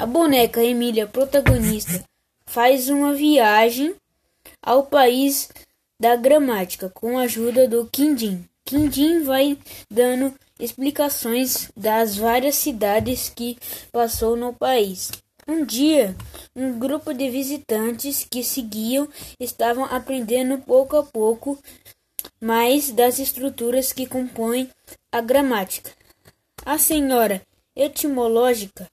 A boneca Emília, protagonista, faz uma viagem ao país da gramática com a ajuda do Quindim. Quindim vai dando explicações das várias cidades que passou no país. Um dia, um grupo de visitantes que seguiam estavam aprendendo pouco a pouco mais das estruturas que compõem a gramática. A senhora etimológica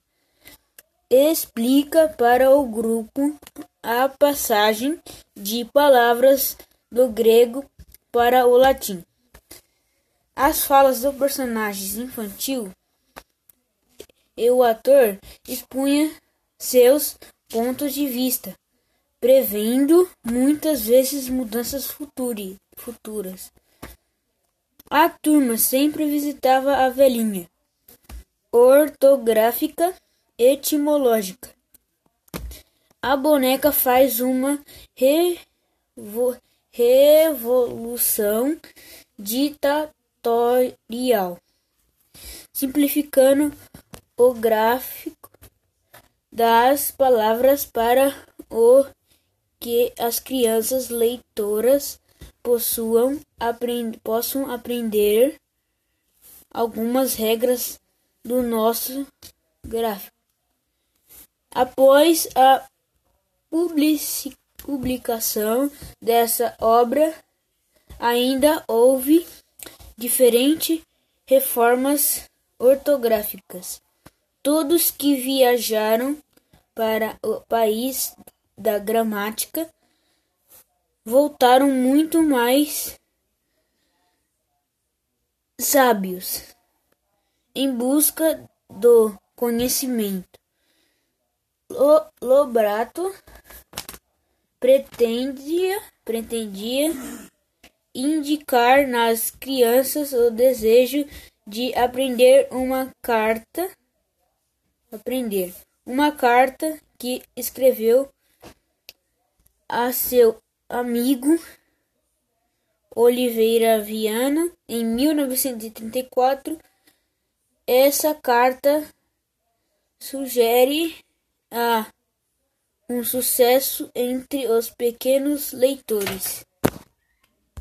explica para o grupo a passagem de palavras do grego para o latim. As falas do personagem infantil e o ator expunha seus pontos de vista, prevendo muitas vezes mudanças futuras. A turma sempre visitava a velhinha, ortográfica etimológica. A boneca faz uma revo revolução ditatorial, simplificando o gráfico das palavras para o que as crianças leitoras possuam, aprend possam aprender algumas regras do nosso gráfico. Após a publicação dessa obra, ainda houve diferentes reformas ortográficas. Todos que viajaram para o país da gramática voltaram muito mais sábios em busca do conhecimento. Lobrato pretendia, pretendia indicar nas crianças o desejo de aprender uma carta, aprender uma carta que escreveu a seu amigo Oliveira Viana em 1934. Essa carta sugere a um sucesso entre os pequenos leitores.